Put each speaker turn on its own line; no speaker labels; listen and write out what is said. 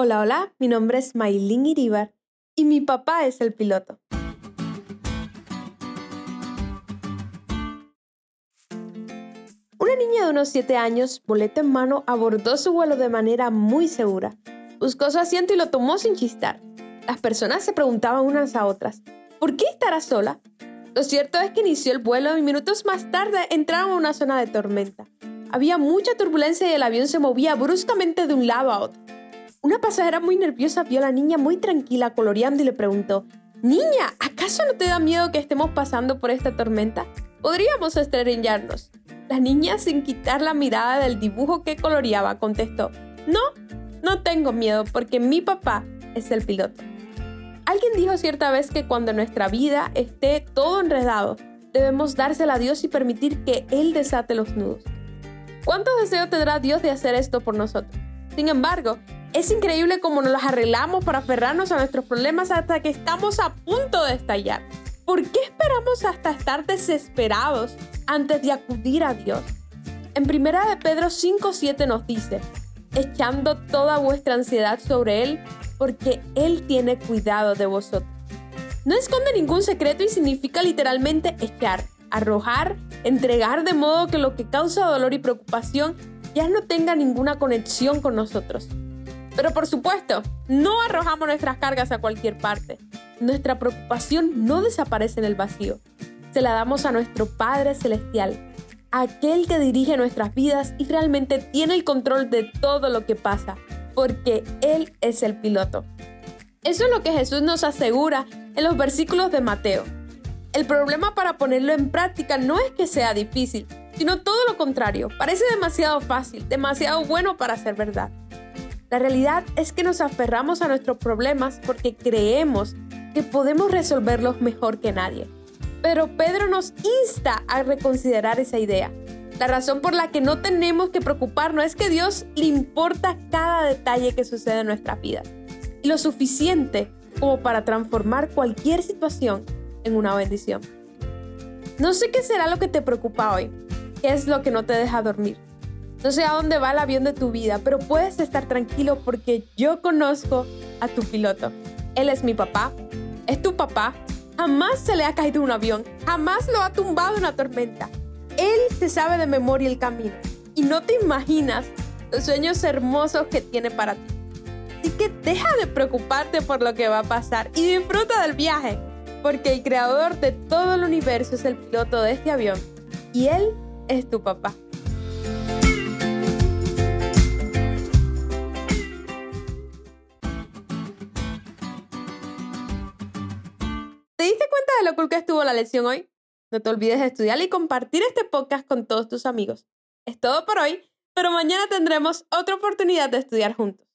Hola, hola, mi nombre es Maylin Iribar y mi papá es el piloto. Una niña de unos 7 años, boleta en mano, abordó su vuelo de manera muy segura. Buscó su asiento y lo tomó sin chistar. Las personas se preguntaban unas a otras, ¿por qué estará sola? Lo cierto es que inició el vuelo y minutos más tarde entraron a una zona de tormenta. Había mucha turbulencia y el avión se movía bruscamente de un lado a otro. Una pasajera muy nerviosa vio a la niña muy tranquila coloreando y le preguntó, Niña, ¿acaso no te da miedo que estemos pasando por esta tormenta? Podríamos estrellarnos. La niña, sin quitar la mirada del dibujo que coloreaba, contestó, No, no tengo miedo porque mi papá es el piloto. Alguien dijo cierta vez que cuando nuestra vida esté todo enredado, debemos dársela a Dios y permitir que Él desate los nudos. ¿Cuánto deseo tendrá Dios de hacer esto por nosotros? Sin embargo, es increíble cómo nos las arreglamos para aferrarnos a nuestros problemas hasta que estamos a punto de estallar. ¿Por qué esperamos hasta estar desesperados antes de acudir a Dios? En 1 de Pedro 5:7 nos dice, echando toda vuestra ansiedad sobre Él, porque Él tiene cuidado de vosotros. No esconde ningún secreto y significa literalmente echar, arrojar, entregar de modo que lo que causa dolor y preocupación ya no tenga ninguna conexión con nosotros. Pero por supuesto, no arrojamos nuestras cargas a cualquier parte. Nuestra preocupación no desaparece en el vacío. Se la damos a nuestro Padre Celestial, aquel que dirige nuestras vidas y realmente tiene el control de todo lo que pasa, porque Él es el piloto. Eso es lo que Jesús nos asegura en los versículos de Mateo. El problema para ponerlo en práctica no es que sea difícil, sino todo lo contrario. Parece demasiado fácil, demasiado bueno para ser verdad. La realidad es que nos aferramos a nuestros problemas porque creemos que podemos resolverlos mejor que nadie. Pero Pedro nos insta a reconsiderar esa idea. La razón por la que no tenemos que preocuparnos es que Dios le importa cada detalle que sucede en nuestra vida. Lo suficiente como para transformar cualquier situación en una bendición. No sé qué será lo que te preocupa hoy, qué es lo que no te deja dormir. No sé a dónde va el avión de tu vida, pero puedes estar tranquilo porque yo conozco a tu piloto. Él es mi papá, es tu papá. Jamás se le ha caído un avión, jamás lo ha tumbado una tormenta. Él se sabe de memoria el camino y no te imaginas los sueños hermosos que tiene para ti. Así que deja de preocuparte por lo que va a pasar y disfruta del viaje, porque el creador de todo el universo es el piloto de este avión y él es tu papá. ¿Te diste cuenta de lo cool que estuvo la lección hoy? No te olvides de estudiar y compartir este podcast con todos tus amigos. Es todo por hoy, pero mañana tendremos otra oportunidad de estudiar juntos.